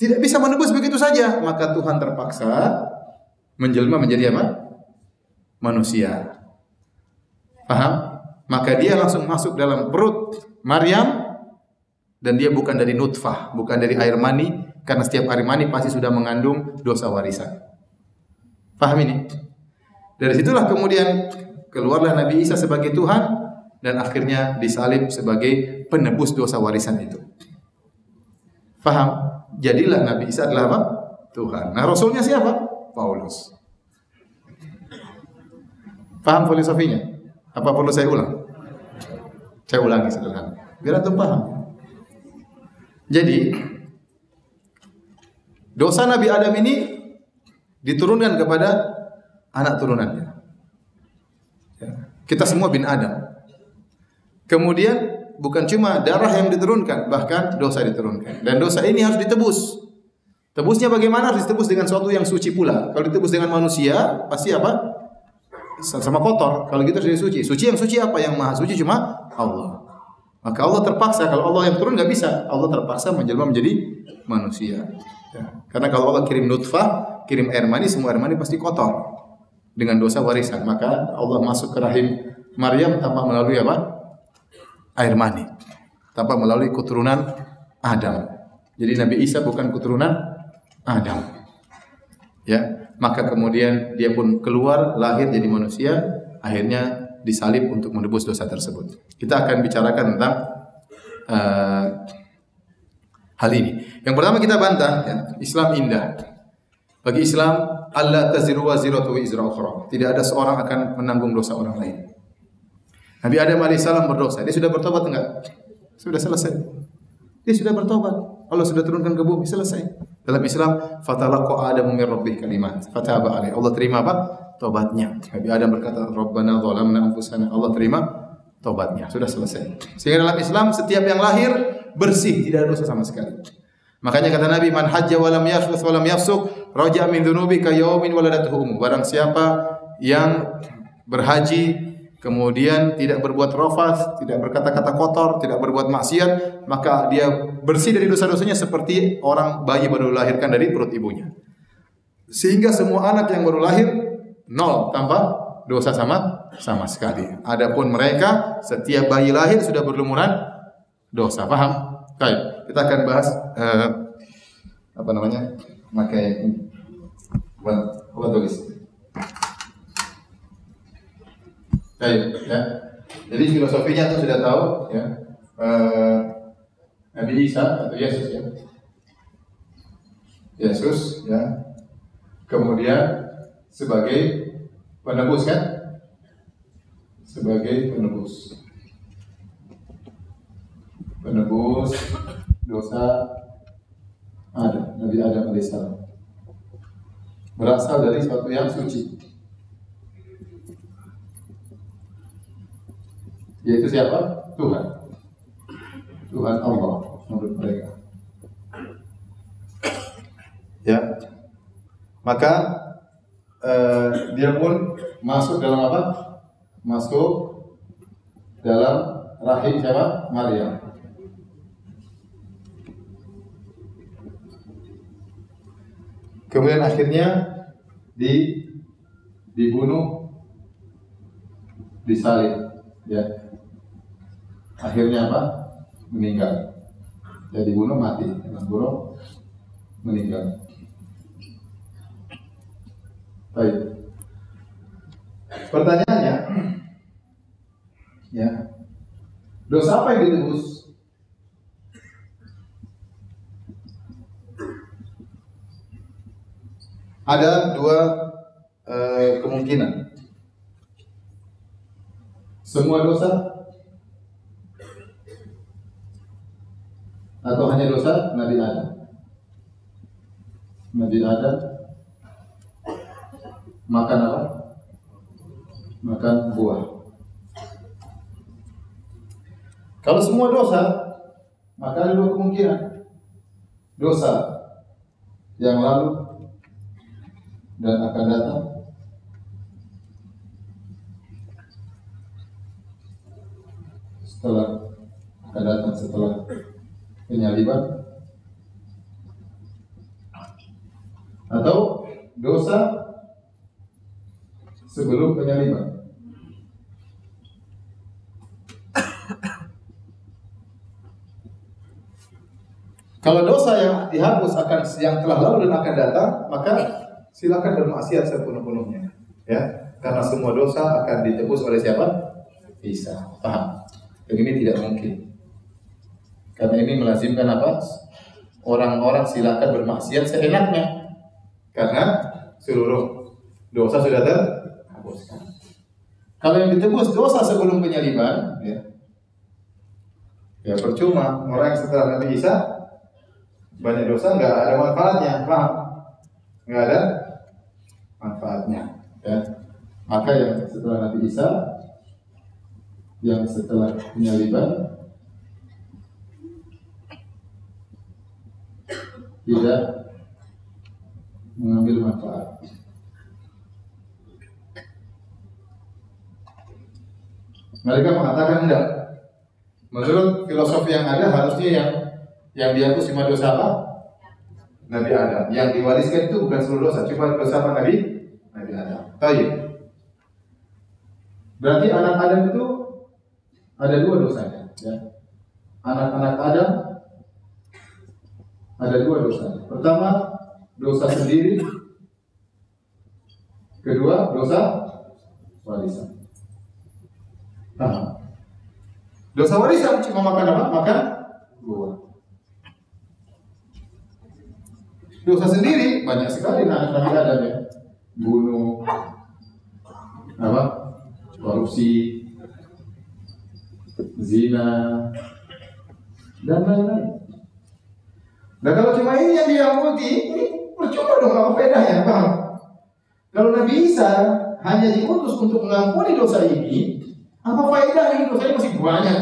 S1: tidak bisa menebus begitu saja, maka Tuhan terpaksa menjelma menjadi apa? Manusia. Paham? Maka dia langsung masuk dalam perut Maryam dan dia bukan dari nutfah, bukan dari air mani, karena setiap hari mani pasti sudah mengandung dosa warisan. Paham ini? Dari situlah kemudian keluarlah Nabi Isa sebagai Tuhan dan akhirnya disalib sebagai penebus dosa warisan itu. Paham? Jadilah Nabi Isa adalah apa? Tuhan. Nah, rasulnya siapa? Paulus. Paham filosofinya? Apa perlu saya ulang? Saya ulangi sederhana. Biar antum paham. Jadi, Dosa Nabi Adam ini diturunkan kepada anak turunannya. Ya. Kita semua bin Adam. Kemudian bukan cuma darah yang diturunkan, bahkan dosa diturunkan. Dan dosa ini harus ditebus. Tebusnya bagaimana? Harus ditebus dengan sesuatu yang suci pula. Kalau ditebus dengan manusia, pasti apa? Sama kotor. Kalau gitu sudah suci. Suci yang suci apa? Yang maha suci cuma Allah. Maka Allah terpaksa. Kalau Allah yang turun nggak bisa. Allah terpaksa menjelma menjadi manusia. Ya. Karena kalau Allah kirim nutfah, kirim air mani, semua air mani pasti kotor dengan dosa warisan. Maka Allah masuk ke rahim Maryam tanpa melalui apa? Air mani. Tanpa melalui keturunan Adam. Jadi Nabi Isa bukan keturunan Adam. Ya, maka kemudian dia pun keluar lahir jadi manusia, akhirnya disalib untuk menebus dosa tersebut. Kita akan bicarakan tentang uh, hal ini. Yang pertama kita bantah ya, Islam indah. Bagi Islam Allah taziru wa ukhra. Tidak ada seorang akan menanggung dosa orang lain. Nabi Adam alaihissalam berdosa. Dia sudah bertobat enggak? Sudah selesai. Dia sudah bertobat. Allah sudah turunkan ke bumi selesai. Dalam Islam fatalaqa Adamu min rabbih kalimat. Fataba alaih. Allah terima apa? Tobatnya. Nabi Adam berkata, "Rabbana zalamna anfusana." Allah terima tobatnya. Sudah selesai. Sehingga dalam Islam setiap yang lahir bersih, tidak ada dosa sama sekali. Makanya kata Nabi, "Man hajja wa lam yafsuth wa lam yafsuq, raja min dhunubi ka yaumin Barang siapa yang berhaji kemudian tidak berbuat rafas, tidak berkata-kata kotor, tidak berbuat maksiat, maka dia bersih dari dosa-dosanya seperti orang bayi baru dilahirkan dari perut ibunya. Sehingga semua anak yang baru lahir nol tanpa dosa sama sama sekali. Adapun mereka setiap bayi lahir sudah berlumuran dosa. Paham? Baik kita akan bahas uh, apa namanya pakai buat tulis. Baik, ya. Jadi filosofinya itu sudah tahu, ya. Uh, Nabi Isa atau Yesus ya. Yesus ya. Kemudian sebagai penebus kan? Sebagai penebus. Penebus dosa Adam, Nabi Adam alaihissalam. Berasal dari suatu yang suci. Yaitu siapa? Tuhan. Tuhan Allah menurut mereka. Ya. Maka eh, dia pun masuk dalam apa? Masuk dalam rahim siapa? Maryam. Kemudian akhirnya di dibunuh disalib ya. Akhirnya apa? Meninggal. Ya dibunuh mati, dibunuh meninggal. Baik. Pertanyaannya, ya, dosa apa yang ditebus? Ada dua eh, kemungkinan. Semua dosa atau hanya dosa Nabi Adam? Nabi Adam makan apa? Makan buah. Kalau semua dosa, maka ada dua kemungkinan. Dosa yang lalu dan akan datang setelah akan datang setelah penyaliban atau dosa sebelum penyaliban. Kalau dosa yang dihapus akan yang telah lalu dan akan datang, maka silakan bermaksiat sepenuh-penuhnya. Ya, karena semua dosa akan ditebus oleh siapa? Bisa. Paham? Ini tidak mungkin. Karena ini melazimkan apa? Orang-orang silakan bermaksiat seenaknya. Karena seluruh dosa sudah terhapuskan. Kalau yang ditebus dosa sebelum penyaliban, ya, ya percuma. Orang yang setelah Nabi Isa banyak dosa nggak ada manfaatnya, paham? Nggak ada manfaatnya. Ya. Maka yang setelah Nabi Isa, yang setelah penyaliban tidak mengambil manfaat. Mereka mengatakan enggak. Menurut filosofi yang ada harusnya yang yang dihapus cuma dosa apa? Nabi Adam. Yang diwariskan itu bukan seluruh dosa, cuma dosa apa Nabi? Nabi Adam. Tayyib. Berarti anak Adam itu ada dua dosanya. Ya. Anak-anak Adam ada dua dosa. Pertama, dosa sendiri. Kedua, dosa warisan. Nah, dosa warisan cuma makan apa? Makan buah. Dosa sendiri banyak sekali anak Nabi Adam ya. Bunuh, apa? Korupsi, zina, dan lain-lain. Nah kalau cuma ini yang diampuni, ini percuma dong apa bedanya, paham? Kalau Nabi Isa hanya diutus untuk mengampuni dosa ini, apa faedahnya ini dosanya masih banyak?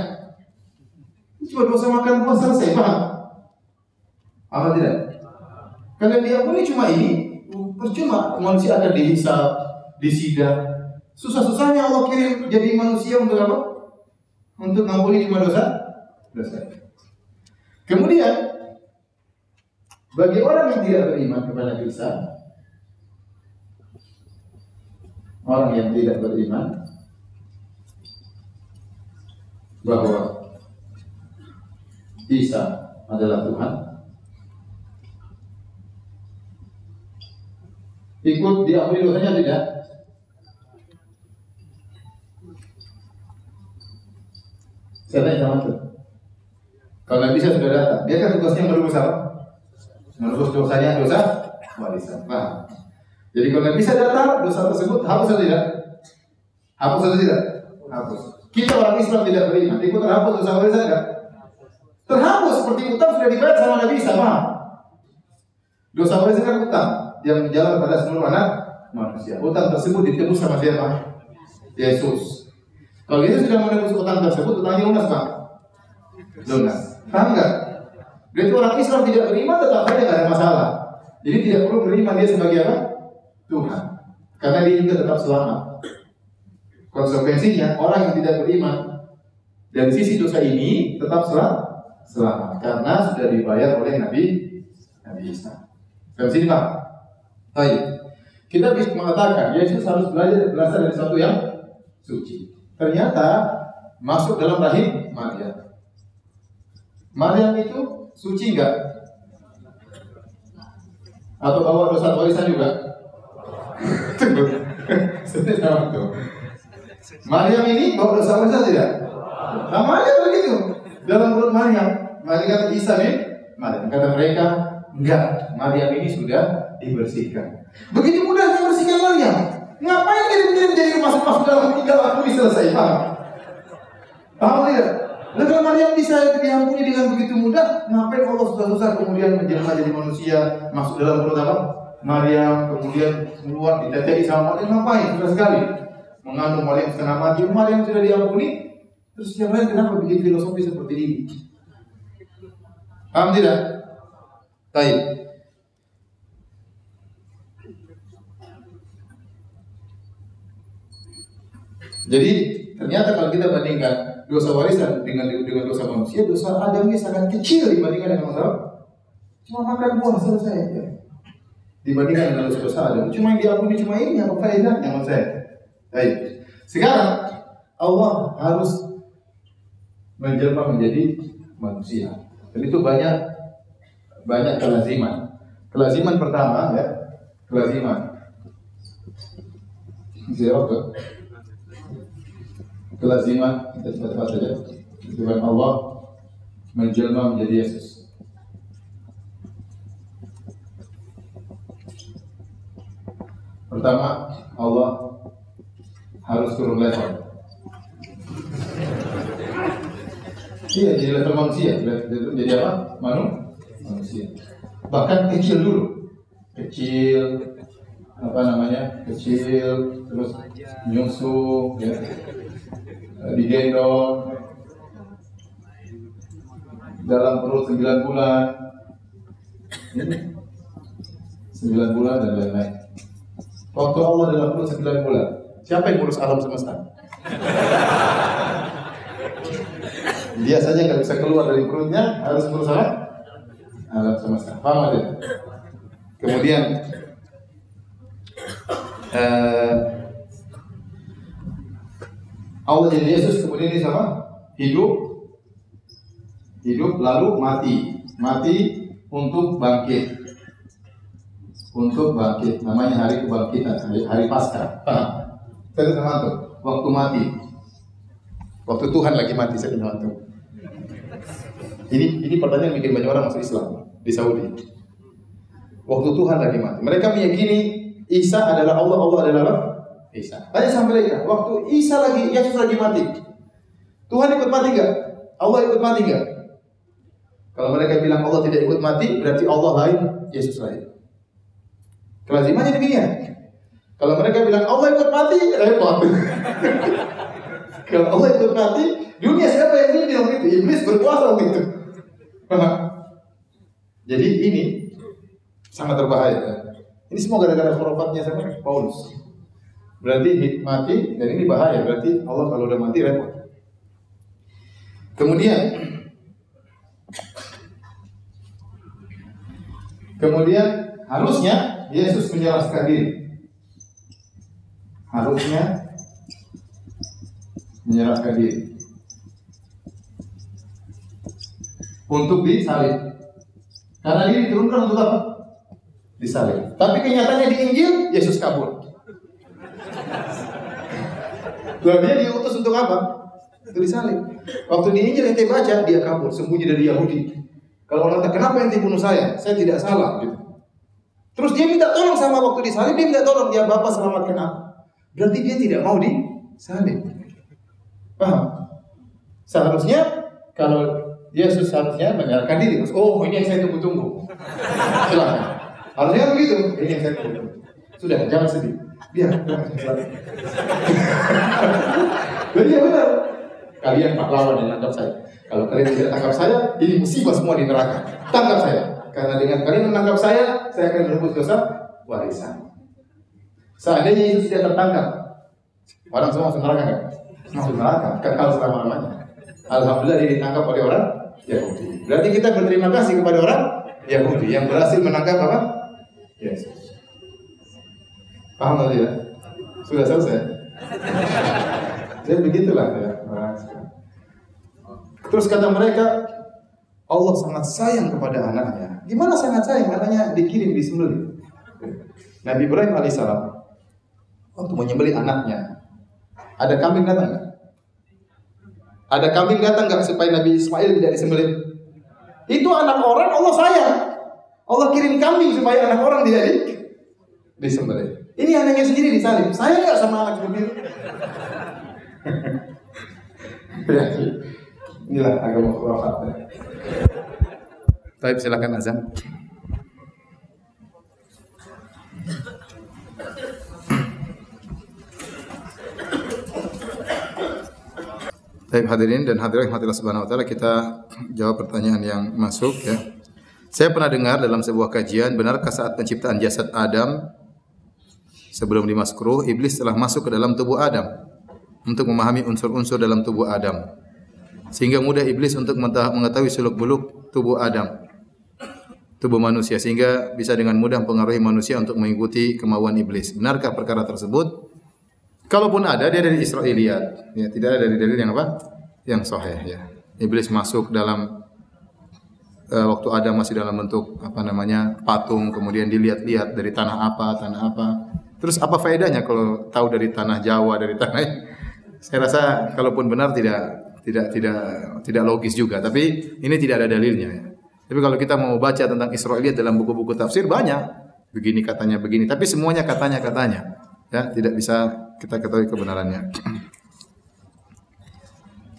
S1: Cuma dosa makan buah selesai, paham? Apa tidak? Kalau diampuni cuma ini, percuma manusia akan dihisap, disidang. Susah-susahnya Allah kirim jadi manusia untuk apa? Untuk mengampuni cuma dosa, dosa. Kemudian bagi orang yang tidak beriman kepada Isa, orang yang tidak beriman bahwa Isa adalah Tuhan, ikut diampuni dosanya tidak? Saya tanya sama tuh. Kalau Nabi Isa sudah datang, dia kan tugasnya merubus apa? Merubus dosanya dosa warisan. Paham? Jadi kalau Nabi Isa datang, dosa tersebut hapus atau tidak? Hapus atau tidak? Hapus. Kita orang Islam tidak beriman, ikut terhapus dosa warisan enggak? Terhapus seperti utang sudah dibayar sama Nabi paham? Dosa warisan kan utang yang menjalar pada seluruh anak manusia. Utang tersebut ditebus sama siapa? Yesus. Kalau Yesus sudah menebus utang tersebut, utangnya lunas, Pak. Lunas. Paham nggak? Itu orang Islam tidak beriman tetap saja nggak ada masalah. Jadi tidak perlu beriman dia sebagai apa? Tuhan. Karena dia juga tetap selamat. Konsekuensinya orang yang tidak beriman dari sisi dosa ini tetap selamat karena sudah dibayar oleh Nabi Nabi Isa. Dari sini Pak. Baik. Kita bisa mengatakan Yesus harus belajar berasal dari sesuatu yang suci. Ternyata masuk dalam rahim Maria. Maryam itu suci enggak? Atau bawa dosa warisan juga? Sebenarnya sama tuh. Maryam ini bawa dosa besar tidak? Sama aja begitu. Dalam perut Maryam, Maryam kata Isa nih, Maryam kata mereka, enggak, Maryam ini sudah dibersihkan. Begitu mudah membersihkan Maryam. Ngapain dia menjadi masuk-masuk dalam aku bisa selesai? Paham? Paham tidak? Nah kalau Maryam bisa diampuni dengan begitu mudah, ngapain Allah susah-susah kemudian menjelma jadi manusia, masuk dalam perut apa? Maryam, kemudian keluar ditetei sama Maryam, ngapain? Susah sekali. Mengandung Maryam setengah mati, Maryam sudah diampuni, terus yang lain kenapa bikin filosofi seperti ini? Paham tidak? Baik. Jadi ternyata kalau kita bandingkan dosa warisan dengan dengan dosa manusia, dosa Adam ini sangat kecil dibandingkan dengan dosa cuma makan buah selesai. Ya. Dibandingkan dengan dosa-dosa Adam, cuma yang diampuni cuma ini apa faedahnya menurut saya. Baik. Sekarang Allah harus menjelma menjadi manusia. Dan itu banyak banyak kelaziman. Kelaziman pertama ya, kelaziman. Siapa? Kelaziman kita cepat-cepat saja. Tuhan Allah menjelma menjadi Yesus. Pertama Allah harus turun level. Iya jadi level manusia. Jadi apa? Manu manusia. Bahkan kecil dulu. Kecil apa namanya? Kecil terus nyusu ya digendong dalam perut sembilan bulan. Sembilan bulan dan lain-lain. Waktu Allah dalam perut sembilan bulan. Siapa yang ngurus alam semesta? Dia saja nggak bisa keluar dari perutnya harus ngurus apa? Alam semesta. Paham ada kemudian uh, Allah jadi Yesus kemudian ini sama hidup. Hidup lalu mati. Mati untuk bangkit. Untuk bangkit. Namanya hari kebangkitan hari, hari pasca saya sama tuh waktu mati. Waktu Tuhan lagi mati saya sama tuh. Ini ini pertanyaan bikin banyak orang masuk Islam di Saudi. Waktu Tuhan lagi mati. Mereka meyakini Isa adalah Allah Allah adalah Allah Isa. Tanya sama mereka, waktu Isa lagi, Yesus lagi mati. Tuhan ikut mati enggak? Allah ikut mati enggak? Kalau mereka bilang Allah tidak ikut mati, berarti Allah lain, Yesus lain. Kelazimannya demikian. Kalau mereka bilang Allah ikut mati, repot. Kalau Allah ikut mati, dunia siapa yang ini waktu itu? Iblis berkuasa waktu itu. Jadi ini sangat berbahaya. Ini semua gara-gara khurafatnya sama Paulus. Berarti mati dan ini bahaya. Berarti Allah kalau udah mati repot. Kemudian Kemudian harusnya Yesus menjelaskan diri. Harusnya menyerahkan diri untuk disalib. Karena ini diturunkan untuk apa? Disalib. Tapi kenyataannya di Injil Yesus kabur. Dia diutus untuk apa? Untuk disalib. Waktu di Injil ente baca, dia kabur, sembunyi dari Yahudi. Kalau orang tanya, kenapa ente bunuh saya? Saya tidak salah. Gitu. Terus dia minta tolong sama waktu disalib, dia minta tolong, dia Bapak selamatkan aku. Berarti dia tidak mau disalib. Paham? Seharusnya kalau Yesus seharusnya menyerahkan diri. Oh, ini yang saya tunggu-tunggu. Silahkan. Harusnya begitu. Ini yang saya tunggu. Sudah, jangan sedih. Biar. Jadi ya benar. Kalian pahlawan yang tangkap saya. Kalau kalian tidak tangkap saya, ini musibah semua di neraka. Tangkap saya. Karena dengan kalian menangkap saya, saya akan merebut dosa warisan. Seandainya itu tidak tertangkap, orang semua masuk neraka kan? Masuk neraka, kekal selama-lamanya. Alhamdulillah dia ditangkap oleh orang Yahudi. Berarti kita berterima kasih kepada orang Yahudi yang berhasil menangkap apa? Yesus. Paham tadi ya? Sudah selesai? Jadi begitulah ya. Terus kata mereka, Allah sangat sayang kepada anaknya. Gimana sangat sayang? Anaknya dikirim di sembelih. Nabi Ibrahim alaihissalam waktu menyembelih anaknya. Ada kambing datang nggak? Ada kambing datang nggak supaya Nabi Ismail tidak disembelih? Itu anak orang Allah sayang. Allah kirim kambing supaya anak orang tidak di, disembelih. Ini anaknya sendiri disalib. Saya nggak sama anak sendiri. ya, inilah agama khurafat. Baik, silakan azan. Baik hadirin dan hadirin hadirat subhanahu wa taala kita jawab pertanyaan yang masuk ya. Saya pernah dengar dalam sebuah kajian benarkah saat penciptaan jasad Adam sebelum dimasuk ruh iblis telah masuk ke dalam tubuh Adam untuk memahami unsur-unsur dalam tubuh Adam sehingga mudah iblis untuk mengetahui seluk-beluk tubuh Adam tubuh manusia sehingga bisa dengan mudah mempengaruhi manusia untuk mengikuti kemauan iblis. Benarkah perkara tersebut? Kalaupun ada, dia dari Israiliyat. Ya, tidak ada dari dalil yang apa? Yang sahih ya. Iblis masuk dalam uh, waktu ada masih dalam bentuk apa namanya patung, kemudian dilihat-lihat dari tanah apa, tanah apa. Terus apa faedahnya kalau tahu dari tanah Jawa, dari tanah? Saya rasa kalaupun benar tidak tidak tidak tidak logis juga. Tapi ini tidak ada dalilnya. Ya. Tapi kalau kita mau baca tentang Israiliyat dalam buku-buku tafsir banyak. Begini katanya begini, tapi semuanya katanya katanya. Ya, tidak bisa kita ketahui kebenarannya.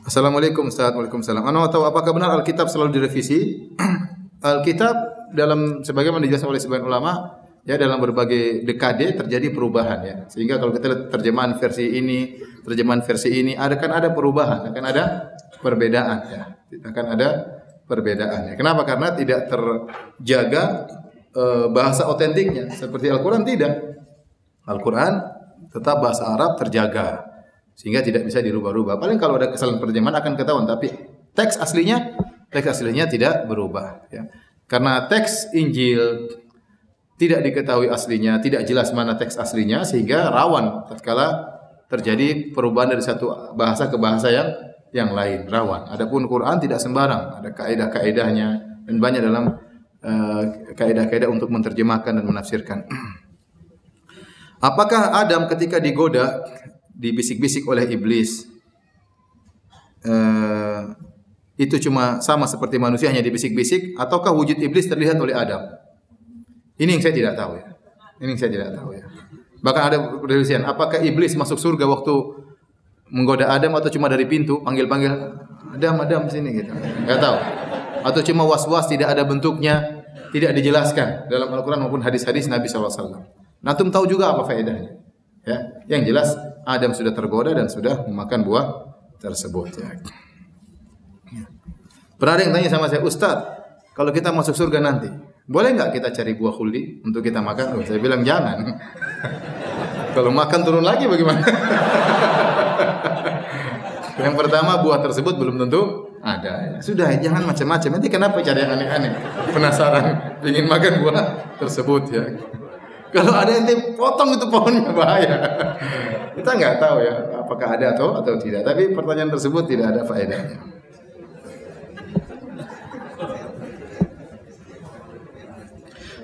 S1: Assalamualaikum Ustaz. Waalaikumsalam. Anda tahu apakah benar Alkitab selalu direvisi? Alkitab dalam sebagaimana dijelaskan oleh sebagian ulama ya dalam berbagai dekade terjadi perubahan ya. Sehingga kalau kita lihat terjemahan versi ini, terjemahan versi ini ada kan ada perubahan, akan ada perbedaan ya. Akan ada perbedaan ya. Kenapa? Karena tidak terjaga e, bahasa otentiknya seperti Al-Qur'an tidak. Al-Qur'an tetap bahasa Arab terjaga sehingga tidak bisa dirubah-rubah. Paling kalau ada kesalahan terjemahan akan ketahuan, tapi teks aslinya teks aslinya tidak berubah ya. Karena teks Injil tidak diketahui aslinya, tidak jelas mana teks aslinya sehingga rawan tatkala terjadi perubahan dari satu bahasa ke bahasa yang yang lain, rawan. Adapun Quran tidak sembarang, ada kaidah-kaidahnya dan banyak dalam uh, kaidah-kaidah untuk menerjemahkan dan menafsirkan. Apakah Adam ketika digoda, dibisik-bisik oleh iblis, uh, itu cuma sama seperti manusia hanya dibisik-bisik, ataukah wujud iblis terlihat oleh Adam? Ini yang saya tidak tahu ya. Ini yang saya tidak tahu ya. Bahkan ada penelitian, apakah iblis masuk surga waktu menggoda Adam atau cuma dari pintu panggil-panggil Adam Adam sini gitu. Enggak tahu. Atau cuma was-was tidak ada bentuknya, tidak dijelaskan dalam Al-Qur'an maupun hadis-hadis Nabi sallallahu alaihi wasallam. Tahu juga apa faedahnya. Ya, yang jelas Adam sudah tergoda dan sudah memakan buah tersebut ya. Pernah ada yang tanya sama saya, Ustaz, kalau kita masuk surga nanti, boleh nggak kita cari buah khuldi untuk kita makan? Oh, saya bilang jangan. kalau makan turun lagi bagaimana? yang pertama buah tersebut belum tentu ada. Sudah, jangan macam-macam. Nanti kenapa cari yang aneh-aneh? Penasaran, ingin makan buah tersebut ya. Kalau ada yang potong itu pohonnya bahaya. Kita nggak tahu ya apakah ada atau atau tidak. Tapi pertanyaan tersebut tidak ada faedahnya.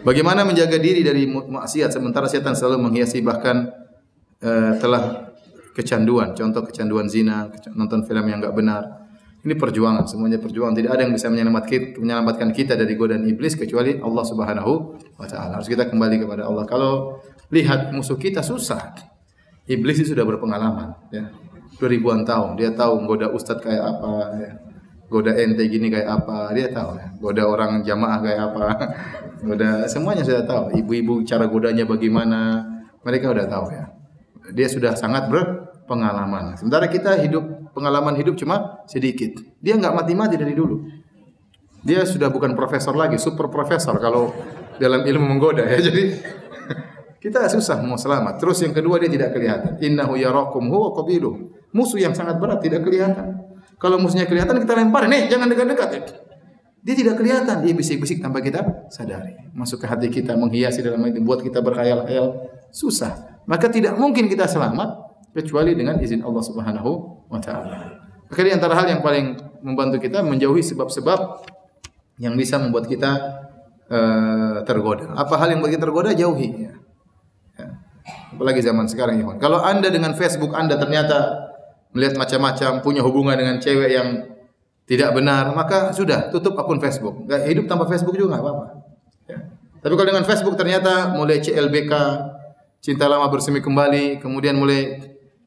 S1: Bagaimana menjaga diri dari maksiat sementara setan selalu menghiasi bahkan uh, telah kecanduan, contoh kecanduan zina, nonton film yang enggak benar, ini perjuangan, semuanya perjuangan. Tidak ada yang bisa menyelamatkan kita dari godaan iblis kecuali Allah Subhanahu wa taala. Harus kita kembali kepada Allah. Kalau lihat musuh kita susah. Iblis itu sudah berpengalaman, ya. Ribuan tahun dia tahu goda ustadz kayak apa, ya. Goda ente gini kayak apa, dia tahu ya. Goda orang jamaah kayak apa. Goda semuanya sudah tahu. Ibu-ibu cara godanya bagaimana, mereka sudah tahu ya. Dia sudah sangat berpengalaman. Sementara kita hidup pengalaman hidup cuma sedikit. Dia nggak mati-mati dari dulu. Dia sudah bukan profesor lagi, super profesor kalau dalam ilmu menggoda ya. Jadi kita susah mau selamat. Terus yang kedua dia tidak kelihatan. Innahu yarakum huwa qabiluh. Musuh yang sangat berat tidak kelihatan. Kalau musuhnya kelihatan kita lempar, nih jangan dekat-dekat. Dia tidak kelihatan, dia bisik-bisik tanpa kita sadari. Masuk ke hati kita, menghiasi dalam hati, buat kita berkhayal-khayal. Susah. Maka tidak mungkin kita selamat kecuali dengan izin Allah Subhanahu wa taala. Maka di antara hal yang paling membantu kita menjauhi sebab-sebab yang bisa membuat kita uh, tergoda. Apa hal yang membuat tergoda? Jauhi. Ya. Ya. Apalagi zaman sekarang ikhwan. Kalau Anda dengan Facebook Anda ternyata melihat macam-macam, punya hubungan dengan cewek yang tidak benar, maka sudah tutup akun Facebook. Gak hidup tanpa Facebook juga nggak apa-apa. Ya. Tapi kalau dengan Facebook ternyata mulai CLBK, cinta lama bersemi kembali, kemudian mulai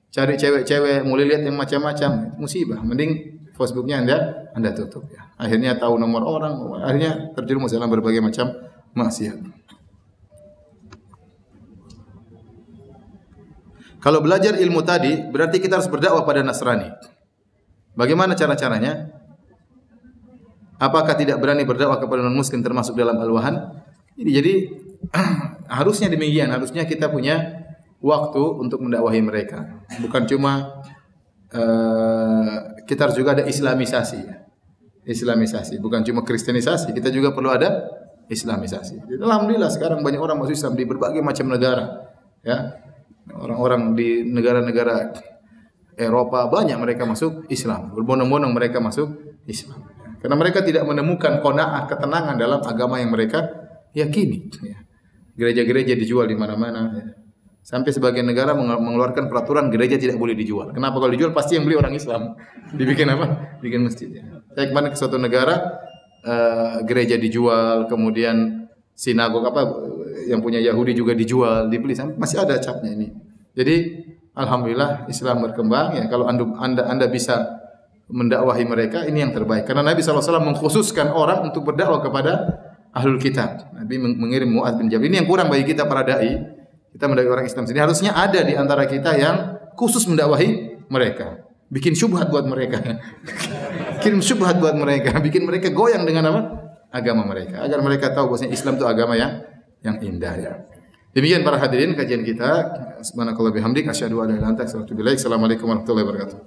S1: cari cewek-cewek, mulai lihat yang macam-macam, musibah. Mending Facebooknya anda anda tutup ya. Akhirnya tahu nomor orang, akhirnya terjerumus dalam berbagai macam maksiat. Kalau belajar ilmu tadi, berarti kita harus berdakwah pada Nasrani. Bagaimana cara-caranya? Apakah tidak berani berdakwah kepada non-muslim termasuk dalam al-wahan? Jadi, harusnya demikian, harusnya kita punya waktu untuk mendakwahi mereka. Bukan cuma uh, kita harus juga ada islamisasi ya. Islamisasi, bukan cuma kristenisasi, kita juga perlu ada islamisasi. Alhamdulillah sekarang banyak orang masuk Islam di berbagai macam negara. Ya. Orang-orang di negara-negara Eropa banyak mereka masuk Islam. Berbondong-bondong mereka masuk Islam. Karena mereka tidak menemukan kona'ah ketenangan dalam agama yang mereka yakini. Ya. Gereja-gereja dijual di mana-mana. Ya. Sampai sebagian negara mengeluarkan peraturan gereja tidak boleh dijual. Kenapa kalau dijual pasti yang beli orang Islam. Dibikin apa? Bikin masjid. Ya. Saya kemarin ke suatu negara uh, gereja dijual, kemudian sinagog apa yang punya Yahudi juga dijual, dibeli. Masih ada capnya ini. Jadi alhamdulillah Islam berkembang ya. Kalau anda anda, anda bisa mendakwahi mereka ini yang terbaik. Karena Nabi SAW mengkhususkan orang untuk berdakwah kepada ahlul kitab. Nabi mengirim Mu'ad bin Jabal. Ini yang kurang bagi kita para dai kita mendakwahi orang Islam sendiri harusnya ada di antara kita yang khusus mendakwahi mereka. Bikin syubhat buat mereka. Kirim syubhat buat mereka, bikin mereka goyang dengan apa? Agama mereka. Agar mereka tahu bahwasanya Islam itu agama yang yang indah ya. Demikian para hadirin kajian kita. Subhanakallah bihamdik asyhadu an la ilaha illa anta astaghfiruka wa atubu ilaik. Assalamualaikum warahmatullahi wabarakatuh.